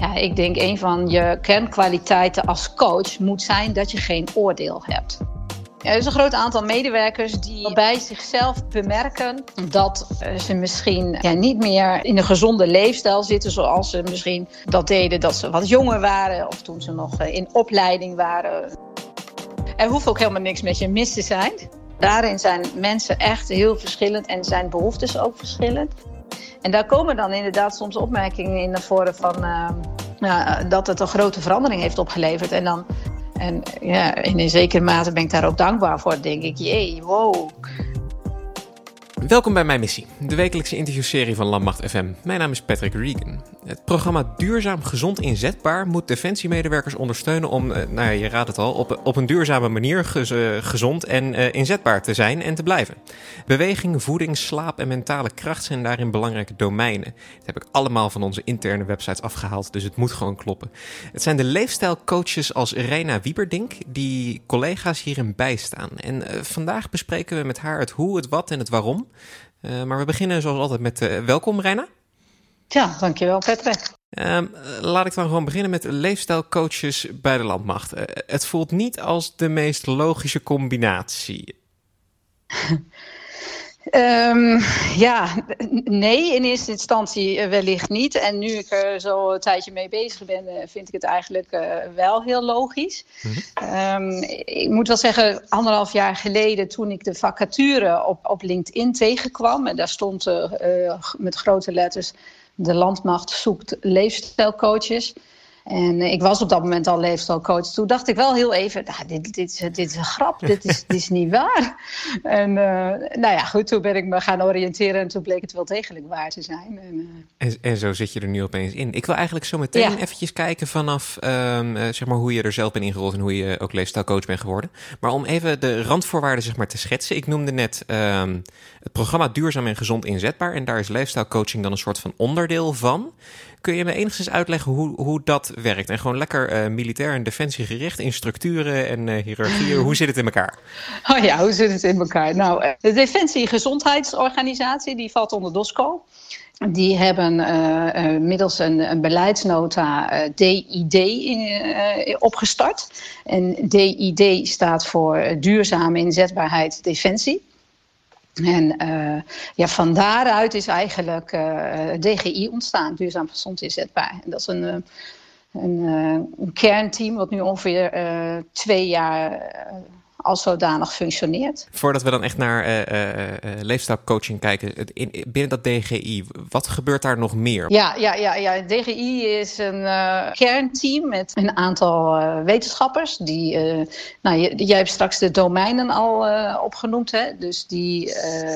Ja, ik denk een van je kernkwaliteiten als coach moet zijn dat je geen oordeel hebt. er is een groot aantal medewerkers die bij zichzelf bemerken dat eh, ze misschien ja, niet meer in een gezonde leefstijl zitten zoals ze misschien dat deden dat ze wat jonger waren of toen ze nog eh, in opleiding waren. Er hoeft ook helemaal niks met je mis te zijn. Daarin zijn mensen echt heel verschillend en zijn behoeftes ook verschillend. En daar komen dan inderdaad soms opmerkingen in naar voren van uh, dat het een grote verandering heeft opgeleverd. En dan, en ja, in een zekere mate ben ik daar ook dankbaar voor. Denk ik, jee, wow. Welkom bij Mijn Missie, de wekelijkse interviewserie van Landmacht FM. Mijn naam is Patrick Regan. Het programma Duurzaam Gezond Inzetbaar moet defensiemedewerkers ondersteunen om, eh, nou ja, je raadt het al, op, op een duurzame manier eh, gezond en uh, inzetbaar te zijn en te blijven. Beweging, voeding, slaap en mentale kracht zijn daarin belangrijke domeinen. Dat heb ik allemaal van onze interne websites afgehaald, dus het moet gewoon kloppen. Het zijn de leefstijlcoaches als Reina Wieberdink die collega's hierin bijstaan. En vandaag bespreken we met haar het hoe, het wat en het waarom. Maar we beginnen zoals altijd met welkom Reina. Ja, dankjewel Patrick. Um, laat ik dan gewoon beginnen met leefstijlcoaches bij de landmacht. Het voelt niet als de meest logische combinatie. um, ja, nee, in eerste instantie wellicht niet. En nu ik er zo een tijdje mee bezig ben, vind ik het eigenlijk uh, wel heel logisch. Mm -hmm. um, ik moet wel zeggen, anderhalf jaar geleden toen ik de vacature op, op LinkedIn tegenkwam... en daar stond uh, met grote letters de landmacht zoekt leefstijlcoaches. En ik was op dat moment al leefstijlcoach. Toen dacht ik wel heel even, nou, dit, dit, dit is een grap, dit is, dit is niet waar. En uh, nou ja, goed, toen ben ik me gaan oriënteren en toen bleek het wel degelijk waar te zijn. En, uh... en, en, zo zit je er nu opeens in. Ik wil eigenlijk zo meteen ja. eventjes kijken vanaf um, uh, zeg maar hoe je er zelf bent ingerold en hoe je ook leefstijlcoach bent geworden. Maar om even de randvoorwaarden zeg maar, te schetsen. Ik noemde net um, het programma Duurzaam en Gezond Inzetbaar. En daar is leefstijlcoaching dan een soort van onderdeel van. Kun je me enigszins uitleggen hoe, hoe dat werkt? En gewoon lekker uh, militair en defensiegericht in structuren en uh, hiërarchieën. hoe zit het in elkaar? Oh ja, hoe zit het in elkaar? Nou, de Defensie Gezondheidsorganisatie, die valt onder DOSCO. Die hebben middels een, een beleidsnota DID opgestart. En DID staat voor Duurzame Inzetbaarheid Defensie. En uh, ja, van daaruit is eigenlijk uh, DGI ontstaan, Duurzaam Gezond Inzetbaar. En dat is een, een, een kernteam wat nu ongeveer twee jaar als zodanig functioneert. Voordat we dan echt naar uh, uh, leefstijlcoaching kijken, in, binnen dat DGI, wat gebeurt daar nog meer? Ja, ja, ja, ja. DGI is een kernteam met een aantal wetenschappers. Die, nou, jij hebt straks de domeinen al opgenoemd. Hè? Dus die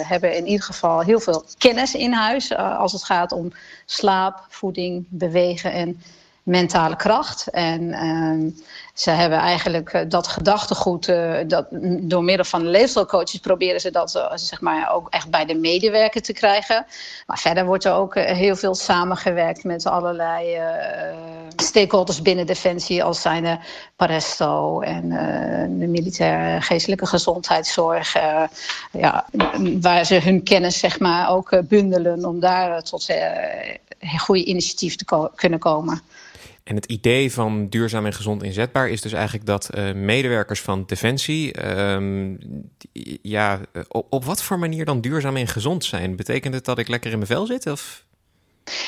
hebben in ieder geval heel veel kennis in huis als het gaat om slaap, voeding, bewegen en mentale kracht. En uh, ze hebben eigenlijk uh, dat gedachtegoed, uh, dat, door middel van leefstijlcoaches proberen ze dat uh, zeg maar ook echt bij de medewerker te krijgen. Maar verder wordt er ook heel veel samengewerkt met allerlei stakeholders binnen Defensie, als zijn de Paresto en de militaire geestelijke gezondheidszorg. ja, waar ze hun kennis zeg maar ook bundelen om daar tot goede initiatief te kunnen komen. En het idee van duurzaam en gezond inzetbaar is dus eigenlijk dat uh, medewerkers van Defensie, um, ja, op, wat voor manier dan duurzaam en gezond zijn? Betekent het dat ik lekker in mijn vel zit? Of?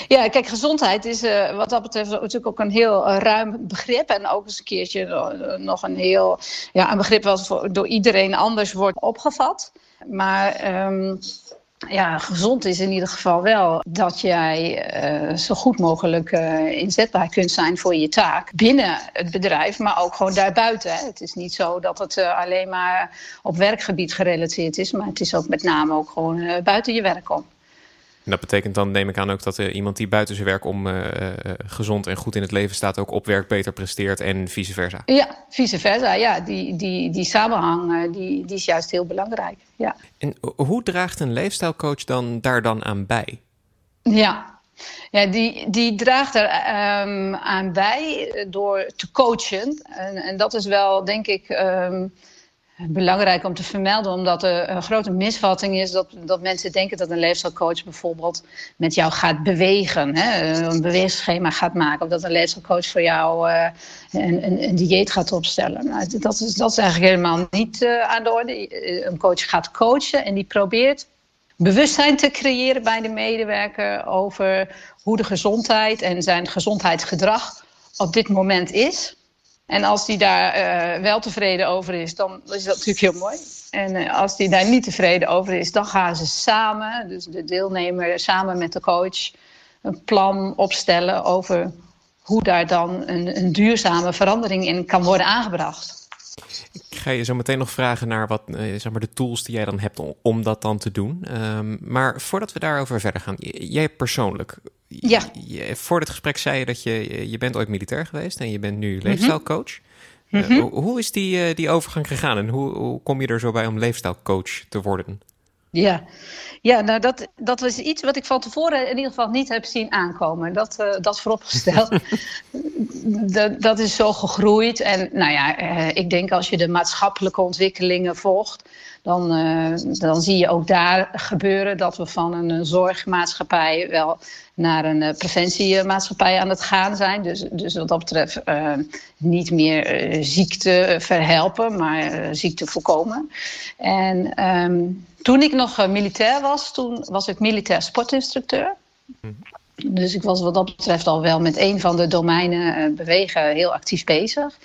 Ja, kijk, gezondheid is uh, wat dat betreft natuurlijk ook een heel uh, ruim begrip. En ook eens een keertje nog een heel ja, een begrip wat door iedereen anders wordt opgevat. Maar um, ja, gezond is in ieder geval wel dat jij uh, zo goed mogelijk uh, inzetbaar kunt zijn voor je taak binnen het bedrijf, maar ook gewoon daarbuiten. Het is niet zo dat het uh, alleen maar op werkgebied gerelateerd is, maar het is ook met name ook gewoon buiten je werk om. En dat betekent dan, neem ik aan, ook dat uh, iemand die buiten zijn werk om uh, uh, gezond en goed in het leven staat, ook op werk beter presteert en vice versa. Ja, vice versa. Ja, die, die, die samenhang die, die is juist heel belangrijk. Ja. En hoe draagt een leefstijlcoach dan daar dan aan bij? Ja, ja, die, die draagt er um, aan bij door te coachen. En, en dat is wel, denk ik, um, belangrijk om te vermelden, omdat er een grote misvatting is dat, dat mensen denken dat een leefstijlcoach bijvoorbeeld met jou gaat bewegen, hè, een beweegschema gaat maken, of dat een leefstijlcoach voor jou uh, een, een, een, dieet gaat opstellen. Nou, dat, is, dat is eigenlijk helemaal niet uh, aan de orde. Een coach gaat coachen en die probeert bewustzijn te creëren bij de medewerker over hoe de gezondheid en zijn gezondheidsgedrag op dit moment is. En als die daar uh, wel tevreden over is, dan is dat natuurlijk heel mooi. En uh, als die daar niet tevreden over is, dan gaan ze samen, dus de deelnemer samen met de coach, een plan opstellen over hoe daar dan een, een duurzame verandering in kan worden aangebracht. Ik ga je zo meteen nog vragen naar wat, uh, zeg maar de tools die jij dan hebt om, om dat dan te doen. Um, maar voordat we daarover verder gaan, jij persoonlijk, ja. Je, voor het gesprek zei je dat je, je bent ooit militair geweest en je bent nu mhm. leefstijlcoach. Mm -hmm. uh, hoe is die, uh, die overgang gegaan en hoe, hoe kom je er zo bij om leefstijlcoach te worden? Ja, ja nou dat, dat was iets wat ik van tevoren in ieder geval niet heb zien aankomen. Dat, uh, dat vooropgesteld. dat, dat is zo gegroeid. En nou ja, ik denk als je de maatschappelijke ontwikkelingen volgt dan, uh, dan zie je ook daar gebeuren dat we van een zorgmaatschappij wel naar een uh, preventiemaatschappij aan het gaan zijn. Dus, dus wat dat betreft uh, niet meer ziekte verhelpen, maar ziekte voorkomen. En um, toen ik nog militair was, toen was ik militair sportinstructeur. Mhm. Dus ik was wat dat betreft al wel met een van de domeinen bewegen heel actief bezig.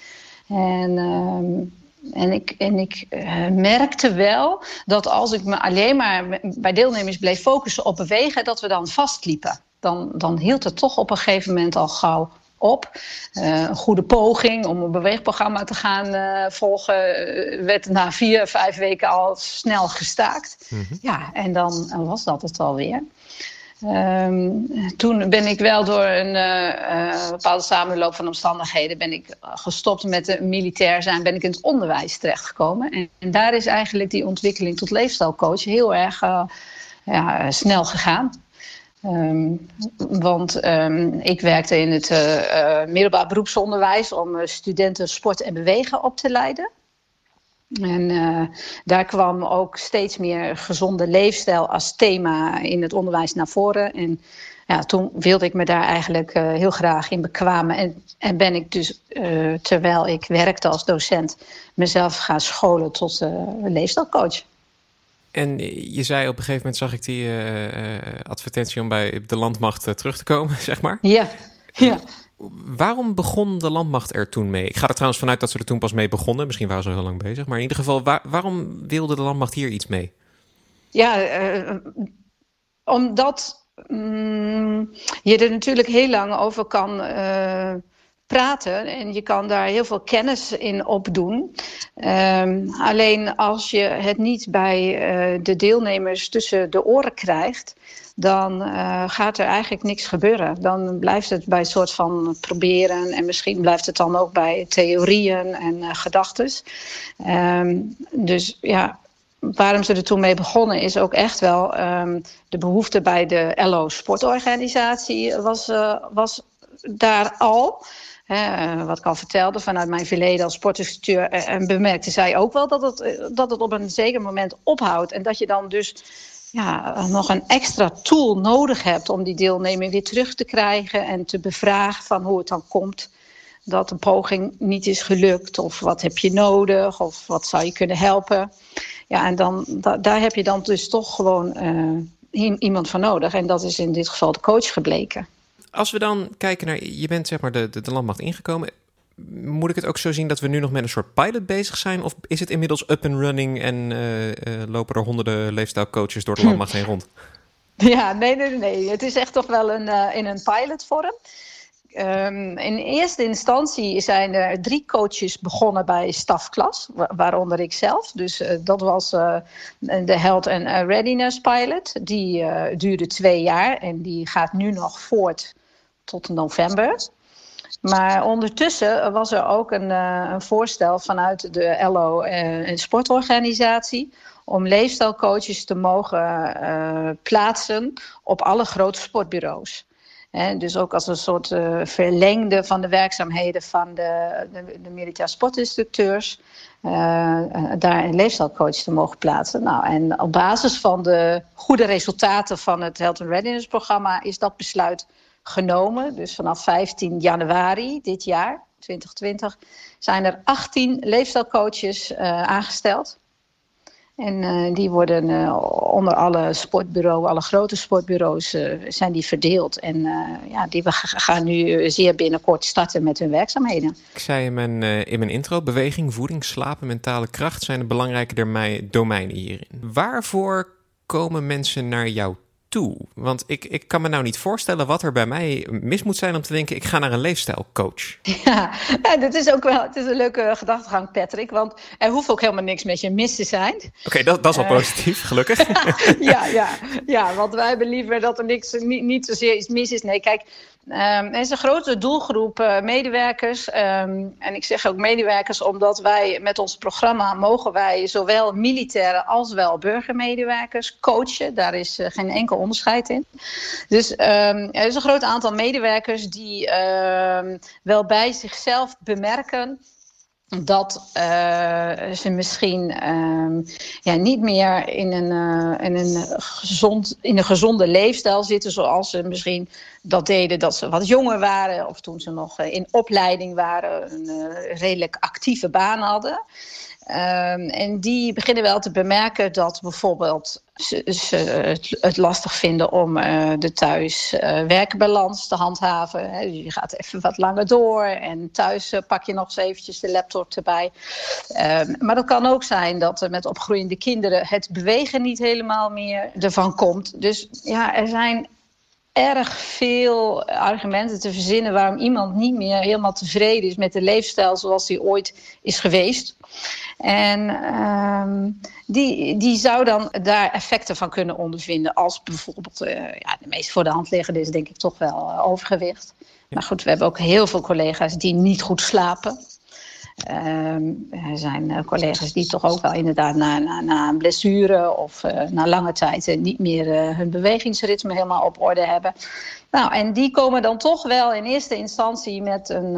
En um, en ik, en ik uh, merkte wel dat als ik me alleen maar bij deelnemers bleef focussen op bewegen, dat we dan vastliepen. Dan, dan hield het toch op een gegeven moment al gauw op. Uh, een goede poging om een beweegprogramma te gaan uh, volgen, werd na vier, vijf weken al snel gestaakt. Mm -hmm. Ja, en dan was dat het alweer. Um, toen ben ik wel door een uh, bepaalde samenloop van omstandigheden ben ik gestopt met militair zijn, ben ik in het onderwijs terechtgekomen. En, en daar is eigenlijk die ontwikkeling tot leefstijlcoach heel erg uh, ja, snel gegaan. Um, want um, ik werkte in het middelbaar beroepsonderwijs om studenten sport en bewegen op te leiden. En uh, daar kwam ook steeds meer gezonde leefstijl als thema in het onderwijs naar voren. En ja, toen wilde ik me daar eigenlijk uh, heel graag in bekwamen. En, en ben ik dus, uh, terwijl ik werkte als docent, mezelf gaan scholen tot leefstijlcoach. En je zei op een gegeven moment, zag ik die advertentie om bij de landmacht terug te komen, zeg maar. Ja, ja. Waarom begon de landmacht er toen mee? Ik ga er trouwens vanuit dat ze er toen pas mee begonnen. Misschien waren ze heel lang bezig. Maar in ieder geval, waar, waarom wilde de landmacht hier iets mee? Ja, uh, omdat um, je er natuurlijk heel lang over kan uh, praten. En je kan daar heel veel kennis in opdoen. Um, alleen als je het niet bij de deelnemers tussen de oren krijgt dan uh, gaat er eigenlijk niks gebeuren. Dan blijft het bij een soort van proberen en misschien blijft het dan ook bij theorieën en uh, gedachten. Um, dus ja, waarom ze er toen mee begonnen is ook echt wel um, de behoefte bij de LO sportorganisatie was, uh, was daar al. Wat ik al vertelde vanuit mijn verleden als sportinstructeur. En bemerkte zij ook wel dat het, dat het op een zeker moment ophoudt. En dat je dan dus ja, nog een extra tool nodig hebt om die deelnemer weer terug te krijgen en te bevragen van hoe het dan komt dat een poging niet is gelukt of wat heb je nodig of wat zou je kunnen helpen. Ja, en dan, da, daar heb je dan dus toch gewoon uh, iemand voor nodig en dat is in dit geval de coach gebleken. Als we dan kijken naar, je bent zeg maar de, de, de landmacht ingekomen moet ik het ook zo zien dat we nu nog met een soort pilot bezig zijn? Of is het inmiddels up and running en uh, uh, lopen er honderden leefstijlcoaches door de landmacht heen rond? Ja, nee, nee, nee. Het is echt toch wel een, uh, in een pilotvorm. Um, in eerste instantie zijn er drie coaches begonnen bij stafklas, waaronder ik zelf. Dus dat was de Health and Readiness Pilot. Die duurde twee jaar en die gaat nu nog voort tot november. Maar ondertussen was er ook een, uh, een voorstel vanuit de LO en uh, sportorganisatie om leefstijlcoaches te mogen uh, plaatsen op alle grote sportbureaus. dus ook als een soort verlengde van de werkzaamheden van de, de, sportinstructeurs. daar een leefstijlcoach te mogen plaatsen. Nou, en op basis van de goede resultaten van het Health and Readiness programma is dat besluit genomen. Dus vanaf 15 januari dit jaar, 2020, zijn er 18 leefstijlcoaches uh, aangesteld. En uh, die worden uh, onder alle sportbureaus, alle grote sportbureaus, zijn die verdeeld. En ja, die we gaan nu zeer binnenkort starten met hun werkzaamheden. Ik zei in mijn, in mijn intro, beweging, voeding, slapen, mentale kracht zijn de belangrijke domeinen hierin. Waarvoor komen mensen naar jou toe? Want ik, ik kan me nou niet voorstellen wat er bij mij mis moet zijn om te denken: ik ga naar een leefstijlcoach. Ja, ja dat is ook wel het is een leuke gedachtegang, Patrick. Want er hoeft ook helemaal niks met je mis te zijn. Oké, dat, dat is wel uh, positief, gelukkig. ja, ja, ja, want wij hebben liever dat er niks, niet, niet zozeer iets mis is. Nee, kijk, Um, is een grote doelgroep uh, medewerkers. Um, en ik zeg ook medewerkers omdat wij met ons programma mogen wij zowel militaire als wel burgermedewerkers coachen. Daar is uh, geen enkel onderscheid in. Dus um, er is een groot aantal medewerkers die wel bij zichzelf bemerken dat uh, ze misschien ja, niet meer in een, een gezond, in een gezonde leefstijl zitten zoals ze misschien dat deden dat ze wat jonger waren of toen ze nog in opleiding waren, een redelijk actieve baan hadden. Um, en die beginnen wel te bemerken dat bijvoorbeeld ze, het, lastig vinden om uh, de thuis-werkbalans te handhaven. Hè. Je gaat even wat langer door en thuis pak je nog eens eventjes de laptop erbij. Um, maar dat kan ook zijn dat er met opgroeiende kinderen het bewegen niet helemaal meer ervan komt. Dus ja, er zijn erg veel argumenten te verzinnen waarom iemand niet meer helemaal tevreden is met de leefstijl zoals die ooit is geweest. En um, die, die zou dan daar effecten van kunnen ondervinden. Als bijvoorbeeld, uh, ja, de meest voor de hand liggende is denk ik toch wel uh, overgewicht. Maar goed, we hebben ook heel veel collega's die niet goed slapen. Um, er zijn uh, collega's die toch ook wel inderdaad na, na, na een blessure of uh, na lange tijd uh, niet meer hun bewegingsritme helemaal op orde hebben. Nou, en die komen dan toch wel in eerste instantie met een,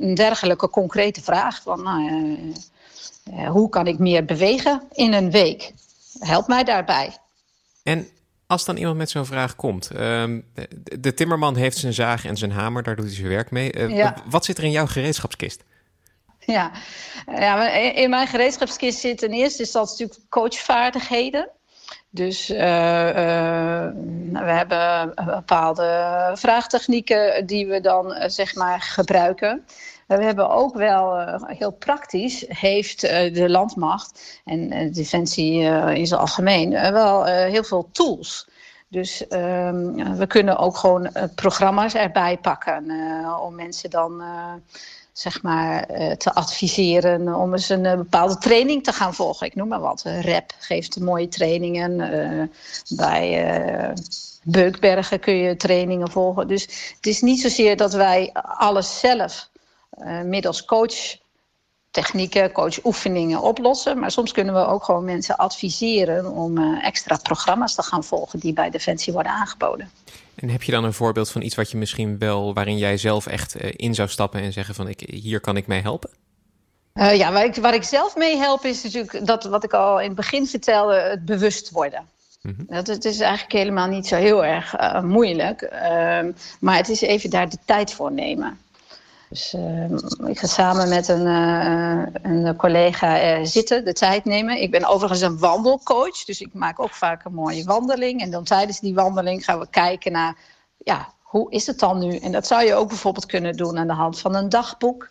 een dergelijke concrete vraag. Van, nou, hoe kan ik meer bewegen in een week? Help mij daarbij. En als dan iemand met zo'n vraag komt, um, de timmerman heeft zijn zaag en zijn hamer, daar doet hij zijn werk mee. Ja. Wat zit er in jouw gereedschapskist? Ja. ja, in mijn gereedschapskist zitten in eerste instantie natuurlijk coachvaardigheden. Dus uh, uh, we hebben bepaalde vraagtechnieken die we dan zeg maar gebruiken. We hebben ook wel heel praktisch, heeft de landmacht en Defensie in zijn algemeen wel heel veel tools. Dus ehm, we kunnen ook gewoon programma's erbij pakken om mensen dan zeg maar, eh, te adviseren om eens een eh, bepaalde training te gaan volgen. Ik noem maar wat. Rep geeft mooie trainingen. Uh, bij Beukbergen kun je trainingen volgen. Dus het is niet zozeer dat wij alles zelf middels coach technieken, coachoefeningen oplossen. Maar soms kunnen we ook gewoon mensen adviseren om extra programma's te gaan volgen die bij Defensie worden aangeboden. En heb je dan een voorbeeld van iets wat je misschien wel, waarin jij zelf echt uh, in zou stappen en zeggen van ik, hier kan ik mee helpen? Uh, ja, waar ik, waar ik zelf mee help is natuurlijk dat wat ik al in het begin vertelde, het bewust worden. -hmm. dat, het is eigenlijk helemaal niet zo heel erg uh, moeilijk, ehm, maar het is even daar de tijd voor nemen. Dus uh, ik ga samen met een, uh, een collega uh, zitten, de tijd nemen. Ik ben overigens een wandelcoach, dus ik maak ook vaak een mooie wandeling. En dan tijdens die wandeling gaan we kijken naar, ja, hoe is het dan nu? En dat zou je ook bijvoorbeeld kunnen doen aan de hand van een dagboek.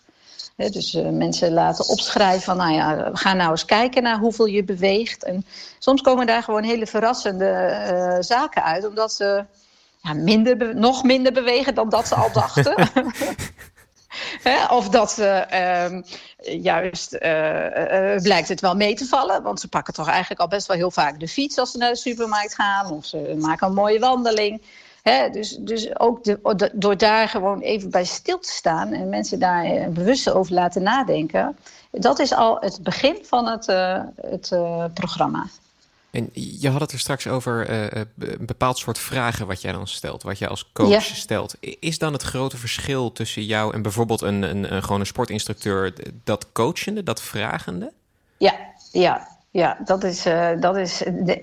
Dus mensen laten opschrijven van, nou ja, we gaan nou eens kijken naar hoeveel je beweegt. En soms komen daar gewoon hele verrassende zaken uit, omdat ze ja, minder nog minder bewegen dan dat ze al dachten. of dat ze uh, juist uh, uh, blijkt het wel mee te vallen. Want ze pakken toch eigenlijk al best wel heel vaak de fiets als ze naar de supermarkt gaan. Of ze maken een mooie wandeling. He, dus, dus ook door daar gewoon even bij stil te staan en mensen daar bewust over laten nadenken. Dat is al het begin van het, het programma. En je had het er straks over uh, een bepaald soort vragen wat jij dan stelt, wat je als coach stelt. Is dan het grote verschil tussen jou en bijvoorbeeld een, een, een sportinstructeur, dat coachende, dat vragende? Ja, ja, ja, dat is. Uh, dat is de,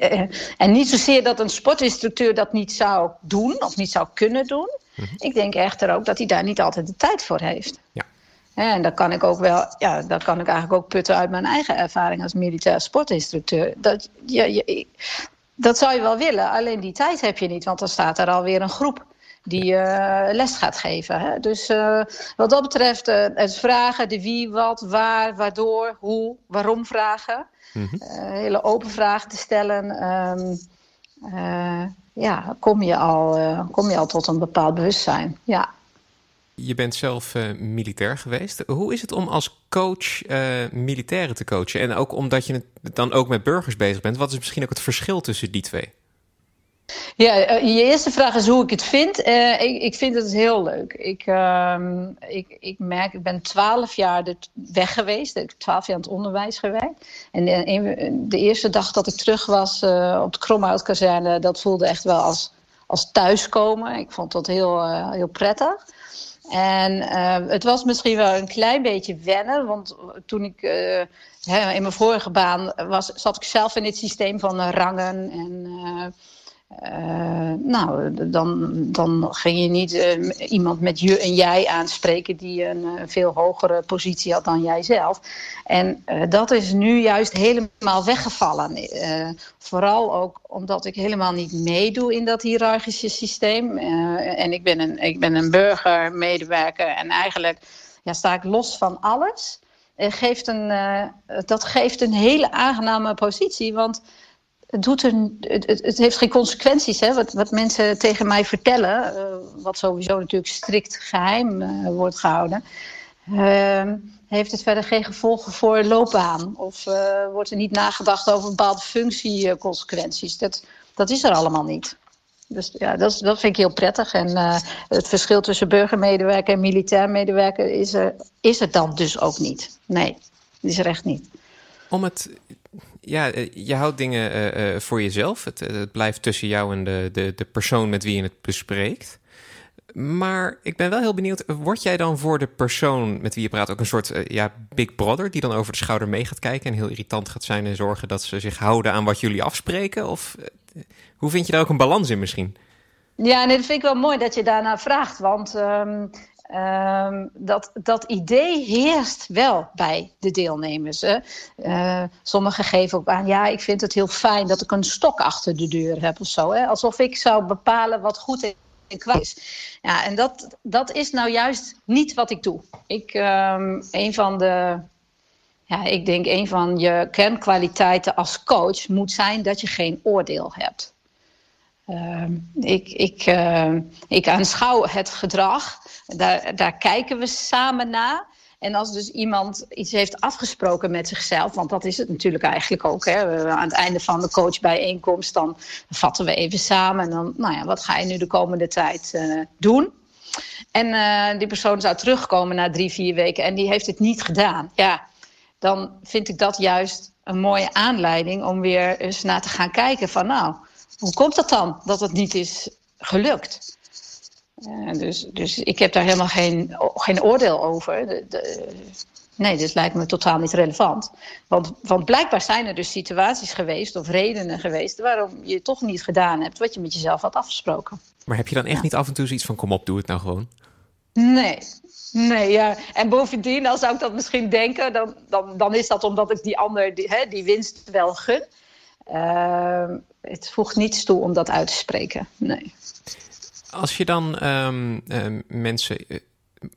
en niet zozeer dat een sportinstructeur dat niet zou doen of niet zou kunnen doen. Mm -hmm. Ik denk echter ook dat hij daar niet altijd de tijd voor heeft. Ja. En dat kan ik ook wel, ja, dat kan ik eigenlijk ook putten uit mijn eigen ervaring als militair sportinstructeur. Dat, je, dat zou je wel willen, alleen die tijd heb je niet, want dan staat er alweer een groep die uh, les gaat geven. Hè? Dus uh, wat dat betreft, uh, het vragen, de wie, wat, waar, waardoor, hoe, waarom vragen. Mm -hmm. hele open vragen te stellen. Um, ja, kom je, al, kom je al tot een bepaald bewustzijn. Ja. Je bent zelf uh, militair geweest. Hoe is het om als coach uh, militairen te coachen? En ook omdat je het dan ook met burgers bezig bent. Wat is misschien ook het verschil tussen die twee? Ja, uh, je eerste vraag is hoe ik het vind. Ik, ik, vind het heel leuk. Ik, ehm, ik, ik merk, ik ben twaalf jaar weg geweest. Ik heb twaalf jaar aan het onderwijs gewerkt. En de, de eerste dag dat ik terug was op de Kromhoutkazerne... dat voelde echt wel als, als thuiskomen. Ik vond dat heel, heel prettig. En uh, het was misschien wel een klein beetje wennen, want toen ik uh, in mijn vorige baan was, zat ik zelf in het systeem van rangen en uh, nou, dan, dan ging je niet uh, iemand met je en jij aanspreken die een uh, veel hogere positie had dan jijzelf. En dat is nu juist helemaal weggevallen. vooral ook omdat ik helemaal niet meedoe in dat hiërarchische systeem. en ik ben een, ik ben een burgermedewerker en eigenlijk ja, sta ik los van alles. Geeft een, dat geeft een hele aangename positie, want het, doet een, het, het, heeft geen consequenties. Hè? Wat, wat mensen tegen mij vertellen, uh, wat sowieso natuurlijk strikt geheim uh, wordt gehouden, uh, heeft het verder geen gevolgen voor loopbaan. Of eh, wordt er niet nagedacht over bepaalde functieconsequenties. Dat, dat is er allemaal niet. Dus ja, dat, dat vind ik heel prettig. En het verschil tussen burgermedewerker en militair medewerker is er, is er dan dus ook niet. Nee, is er echt niet. Om het ja, eh, je houdt dingen uh, uh, voor jezelf. Het, het, blijft tussen jou en de, de, de persoon met wie je het bespreekt. Maar ik ben wel heel benieuwd, word jij dan voor de persoon met wie je praat ook een soort ja, big brother die dan over de schouder mee gaat kijken en heel irritant gaat zijn en zorgen dat ze zich houden aan wat jullie afspreken? Of hoe vind je daar ook een balans in misschien? Ja, nee, dat vind ik wel mooi dat je daarna vraagt. Want um, Um, dat, dat idee heerst wel bij de deelnemers. Uh, sommigen geven ook aan, ja, ik vind het heel fijn dat ik een stok achter de deur heb of zo. Hè. Alsof ik zou bepalen wat goed kwaad is. Ja, en dat, dat is nou juist niet wat ik doe. Ik, um, een van de ja, ik denk een van je kernkwaliteiten als coach moet zijn dat je geen oordeel hebt. Uh, ik, ik, uh, ik aanschouw het gedrag daar, daar kijken we samen naar. En als dus iemand iets heeft afgesproken met zichzelf, want dat is het natuurlijk eigenlijk ook. Hè. Aan het einde van de coachbijeenkomst, dan vatten we even samen. En dan, nou ja, wat ga je nu de komende tijd uh, doen? En uh, die persoon zou terugkomen na drie, vier weken en die heeft het niet gedaan. Ja, dan vind ik dat juist een mooie aanleiding om weer eens naar te gaan kijken van nou, hoe komt dat dan dat het niet is gelukt? Uh, dus, dus ik heb daar helemaal geen, geen oordeel over. De, de, nee, dit lijkt me totaal niet relevant. Want, want blijkbaar zijn er dus situaties geweest of redenen geweest waarom je toch niet gedaan hebt wat je met jezelf had afgesproken. Maar heb je dan echt ja. niet af en toe zoiets van: kom op, doe het nou gewoon? Nee, Nee, ja. En bovendien, als zou ik dat misschien denken, dan, dan, dan is dat omdat ik die ander, die, hè, die winst wel gun. Uh, het voegt niets toe om dat uit te spreken. Nee. Als je dan um, um, mensen. Uh,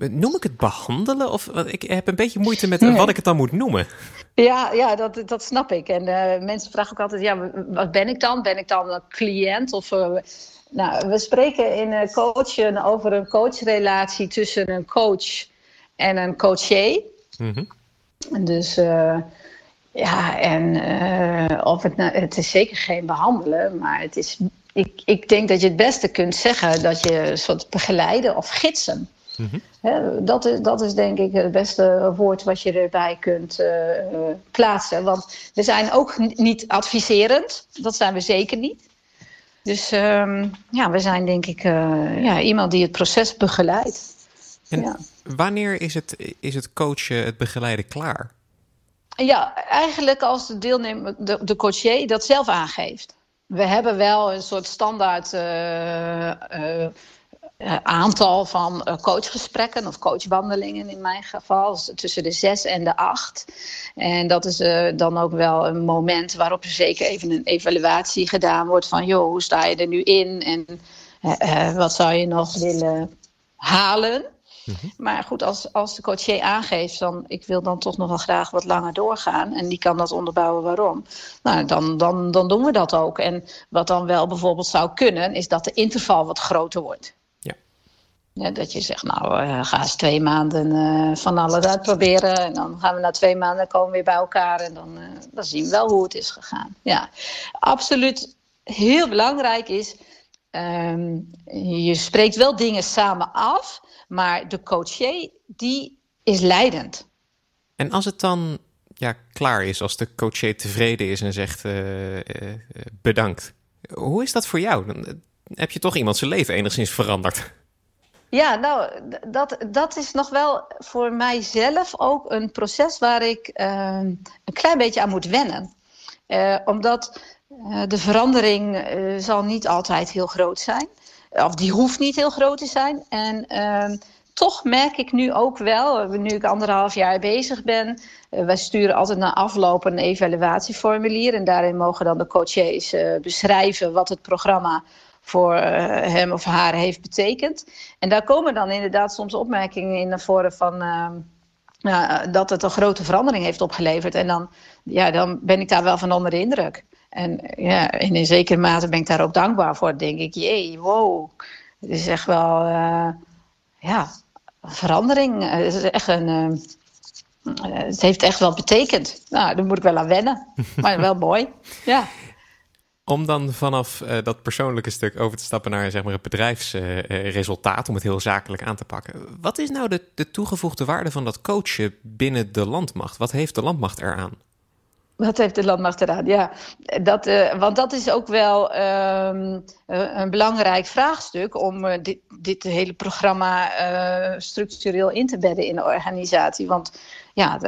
noem ik het behandelen? Of ik heb een beetje moeite met wat ik het dan moet noemen. Ja, ja dat, dat snap ik. En uh, mensen vragen ook altijd: ja, wat ben ik dan? Ben ik dan een cliënt? Of, nou, we spreken in coachen over een coachrelatie tussen een coach en een coaché. Mm -hmm. Dus ja, en of het, nou, het is zeker geen behandelen, maar het is ik, ik denk dat je het beste kunt zeggen dat je een soort begeleiden of gidsen. Mhm. dat, is, dat is denk ik het beste woord wat je erbij kunt plaatsen. Want we zijn ook niet adviserend, dat zijn we zeker niet. Dus um, ja, we zijn denk ik ja, iemand die het proces begeleidt. En ja. wanneer is het, is het coachen, het begeleiden klaar? Ja, eigenlijk als de deelnemer, de, de dat zelf aangeeft. We hebben wel een soort standaard uh, uh, aantal van coachgesprekken of coachwandelingen in mijn geval. tussen de zes en de acht. En dat is dan ook wel een moment waarop er zeker even een evaluatie gedaan wordt van joh, hoe sta je er nu in en wat zou je nog willen halen. Mhm. Maar goed, als, als de coachier aangeeft dan ik wil dan toch nog wel graag wat langer doorgaan en die kan dat onderbouwen waarom, nou, dan, dan, dan doen we dat ook. En wat dan wel bijvoorbeeld zou kunnen, is dat de interval wat groter wordt. Ja. ja dat je zegt, nou, uh, ga eens twee maanden uh, van alles uitproberen. En dan gaan we na twee maanden komen weer bij elkaar. En dan, uh, dan zien we wel hoe het is gegaan. Ja, absoluut heel belangrijk is. Um, je spreekt wel dingen samen af. Maar de coachier, die is leidend. En als het dan ja, klaar is, als de coachier tevreden is en zegt uh, uh, bedankt. Hoe is dat voor jou? Dan heb je toch iemand zijn leven enigszins veranderd. Ja, nou, dat, dat is nog wel voor mijzelf ook een proces waar ik uh, een klein beetje aan moet wennen. Omdat de verandering zal niet altijd heel groot zijn of die hoeft niet heel groot te zijn. En uh, toch merk ik nu ook wel, nu ik anderhalf jaar bezig ben, wij sturen altijd na afloop een evaluatieformulier. En daarin mogen dan de coaches beschrijven wat het programma voor hem of haar heeft betekend. En daar komen dan inderdaad soms opmerkingen in naar voren van. Ehm, dat het een grote verandering heeft opgeleverd. En dan, ja, dan ben ik daar wel van onder de indruk. En ja, in een zekere mate ben ik daar ook dankbaar voor. Denk ik, jee, wow. Het is echt wel, uh, ja, verandering. Het is echt een... Uh, het heeft echt wel betekend. Nou, daar moet ik wel aan wennen. Maar wel mooi, ja. Om dan vanaf uh, dat persoonlijke stuk over te stappen naar zeg maar, het bedrijfsresultaat, om het heel zakelijk aan te pakken. Wat is nou de, de toegevoegde waarde van dat coachen binnen de landmacht? Wat heeft de landmacht eraan? Wat heeft de landmacht eraan? Ja, dat, uh, want dat is ook wel um, een belangrijk vraagstuk om uh, dit, dit, hele programma structureel in te bedden in de organisatie. Want ja,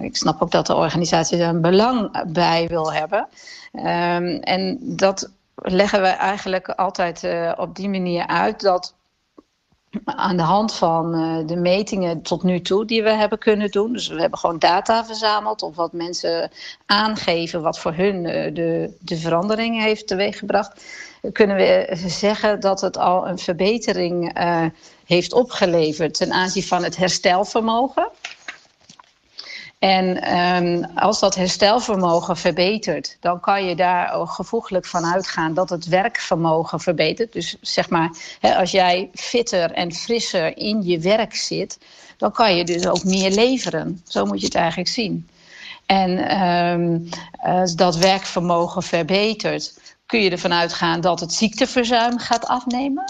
ik snap ook dat de organisatie een belang bij wil hebben. Um, en dat leggen we eigenlijk altijd op die manier uit dat aan de hand van uh, de metingen tot nu toe die we hebben kunnen doen. Dus we hebben gewoon data verzameld of wat mensen aangeven wat voor hun uh, de, de verandering heeft teweeggebracht. Kunnen we zeggen dat het al een verbetering heeft opgeleverd ten aanzien van het herstelvermogen. En um, als dat herstelvermogen verbetert, dan kan je daar ook gevoeglijk van uitgaan dat het werkvermogen verbetert. Dus zeg maar, hè, als jij fitter en frisser in je werk zit, dan kan je dus ook meer leveren. Zo moet je het eigenlijk zien. En um, als dat werkvermogen verbetert, kun je ervan uitgaan dat het ziekteverzuim gaat afnemen.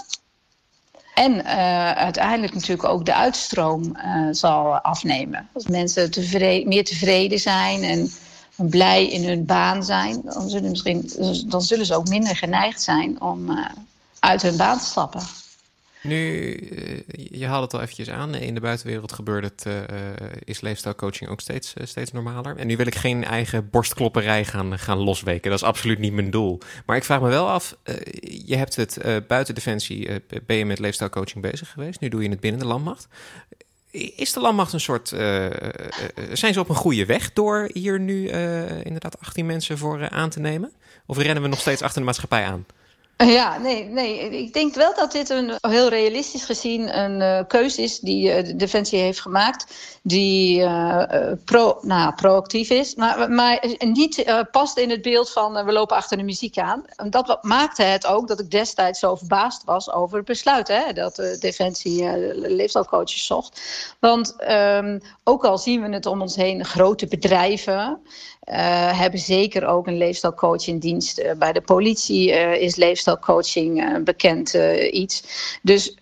En uh, uiteindelijk natuurlijk ook de uitstroom uh, zal afnemen. Als mensen tevreden, meer tevreden zijn en blij in hun baan zijn, dan zullen, misschien, dan zullen ze ook minder geneigd zijn om uh, uit hun baan te stappen. Nu, eh, je haalde het al eventjes aan. In de buitenwereld gebeurt het, uh, is leefstijlcoaching ook steeds, uh, steeds normaler. En nu wil ik geen eigen borstklopperij gaan, gaan losweken. Dat is absoluut niet mijn doel. Maar ik vraag me wel af, je hebt het buiten Defensie, ben je met leefstijlcoaching bezig geweest. Nu doe je het binnen de landmacht. Is de landmacht een soort, zijn ze op een goede weg door hier nu inderdaad 18 mensen voor aan te nemen? Of rennen we nog steeds achter de maatschappij aan? Ja, nee, nee, ik denk wel dat dit een heel realistisch gezien een uh, keuze is die uh, de Defensie heeft gemaakt. Die pro, nou, proactief is, maar, maar niet past in het beeld van we lopen achter de muziek aan. Dat maakte het ook dat ik destijds zo verbaasd was over het besluit hè, dat de Defensie leefstijlcoaches zocht. Want um, ook al zien we het om ons heen, grote bedrijven. Uh, hebben zeker ook een leefstijlcoach in dienst. Uh, bij de politie uh, is leefstijlcoaching bekend iets. Dus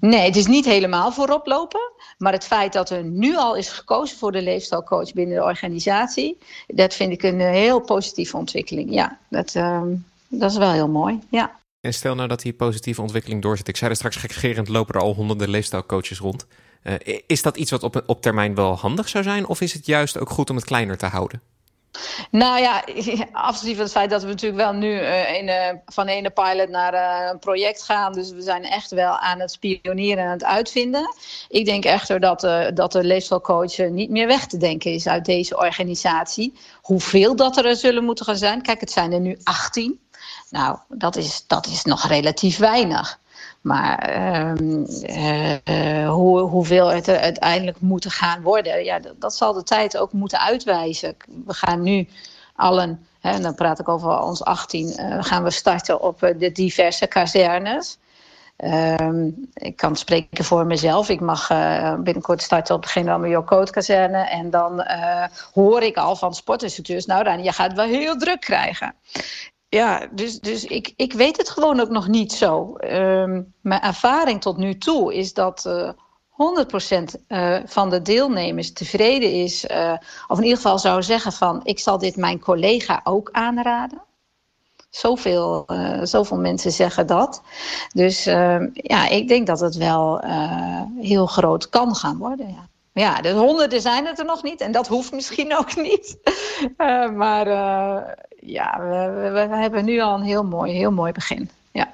nee, het is niet helemaal voorop lopen. Maar het feit dat er nu al is gekozen voor de leefstijlcoach binnen de organisatie, dat vind ik een heel positieve ontwikkeling. Ja, dat, ehm, dat is wel heel mooi. Ja. En stel nou dat die positieve ontwikkeling doorzet. Ik zei er straks gekgerend lopen er al honderden leefstijlcoaches rond. Uh, is dat iets wat op, termijn wel handig zou zijn? Of is het juist ook goed om het kleiner te houden? Nou ja, afgezien van het feit dat we natuurlijk wel nu in, uh, van de ene pilot naar een project gaan. Dus we zijn echt wel aan het spioneren en aan het uitvinden. Ik denk echter dat, dat de leefstijlcoach niet meer weg te denken is uit deze organisatie. Hoeveel dat er zullen moeten gaan zijn. Kijk, het zijn er nu 18. Nou, dat is, dat is nog relatief weinig. Maar uh, uh, hoe, hoeveel het er uiteindelijk moeten gaan worden, ja, dat, zal de tijd ook moeten uitwijzen. We gaan nu allen, hè, en dan praat ik over ons 18, uh, eh, gaan we starten op de diverse kazernes. Ehm, ik kan spreken voor mezelf. Ik mag binnenkort starten op de generaal major Code kazerne. En dan hoor ik al van sportinstructeurs... nou Rani, je gaat het wel heel druk krijgen ja, dus, dus ik, ik weet het gewoon ook nog niet zo. Um, mijn ervaring tot nu toe is dat uh, eh, 100% uh, eh, van de deelnemers tevreden is. Uh, of in ieder geval zou zeggen van... ik zal dit mijn collega ook aanraden. Zoveel, zoveel mensen zeggen dat. Dus ehm, ja, ik denk dat het wel heel groot kan gaan worden, ja. Ja, de honderden zijn het er nog niet. En dat hoeft misschien ook niet. maar ja, we, we, hebben nu al een heel mooi, heel mooi begin. Ja.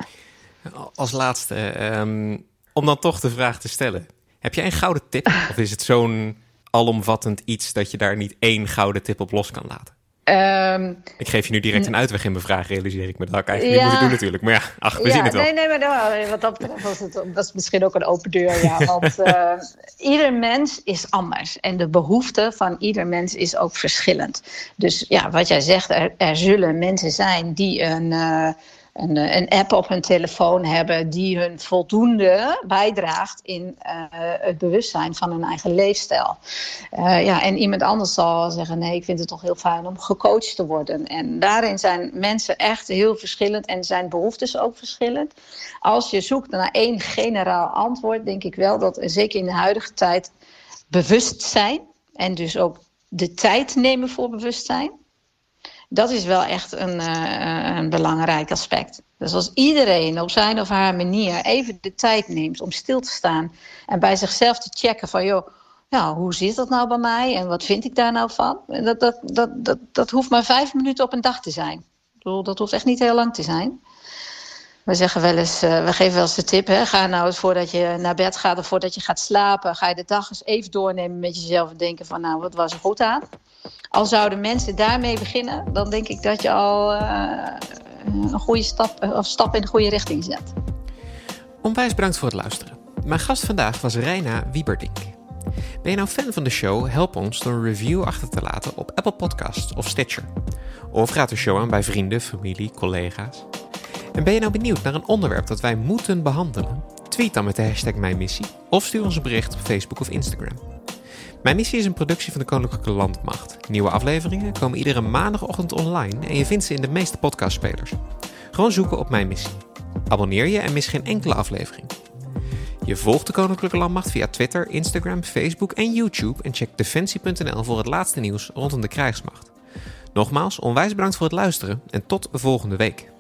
Als laatste, um, om dan toch de vraag te stellen. Heb jij een gouden tip? Of is het zo'n alomvattend iets dat je daar niet één gouden tip op los kan laten? Um, ik geef je nu direct een uitweg in mijn vraag, realiseer ik me. Dat had ik eigenlijk ja, niet moeten doen natuurlijk. Maar ja, ach, we zien het wel. Nee, nee, maar nou, wat dat betreft was het, misschien ook een open deur. Ja, want uh, ieder mens is anders. En de behoefte van ieder mens is ook verschillend. Dus ja, wat jij zegt, er, er zullen mensen zijn die een... Uh, een, eh, een, app op hun telefoon hebben die hun voldoende bijdraagt in uh, het bewustzijn van hun eigen leefstijl. Uh, ja, en iemand anders zal zeggen: nee, ik vind het toch heel fijn om gecoacht te worden. En daarin zijn mensen echt heel verschillend en zijn behoeftes ook verschillend. Als je zoekt naar één generaal antwoord, denk ik wel dat zeker in de huidige tijd bewustzijn en dus ook de tijd nemen voor bewustzijn dat is wel echt een, uh, een belangrijk aspect. Dus als iedereen op zijn of haar manier even de tijd neemt om stil te staan en bij zichzelf te checken van joh, ja, hoe zit dat nou bij mij en wat vind ik daar nou van? Dat, dat, dat, dat, dat hoeft maar vijf minuten op een dag te zijn. Ik bedoel, dat hoeft echt niet heel lang te zijn. We zeggen wel eens, uh, we geven wel eens de tip, hè, ga nou eens voordat je naar bed gaat of voordat je gaat slapen, ga je de dag eens even doornemen met jezelf en denken van nou, wat was er goed aan? Al zouden mensen daarmee beginnen, dan denk ik dat je al uh, een goede stap, eh, of stap in de goede richting zet. Onwijs bedankt voor het luisteren. Mijn gast vandaag was Reina Wieberdink. Ben je nou fan van de show? Help ons door een review achter te laten op Apple Podcasts of Stitcher. Of raad de show aan bij vrienden, familie, collega's. En ben je nou benieuwd naar een onderwerp dat wij moeten behandelen? Tweet dan met de hashtag Mijn Missie of stuur ons een bericht op Facebook of Instagram. Mijn Missie is een productie van de Koninklijke Landmacht. Nieuwe afleveringen komen iedere maandagochtend online en je vindt ze in de meeste podcastspelers. Gewoon zoeken op Mijn Missie. Abonneer je en mis geen enkele aflevering. Je volgt de Koninklijke Landmacht via Twitter, Instagram, Facebook en YouTube en check defensie.nl voor het laatste nieuws rondom de krijgsmacht. Nogmaals, onwijs bedankt voor het luisteren en tot volgende week.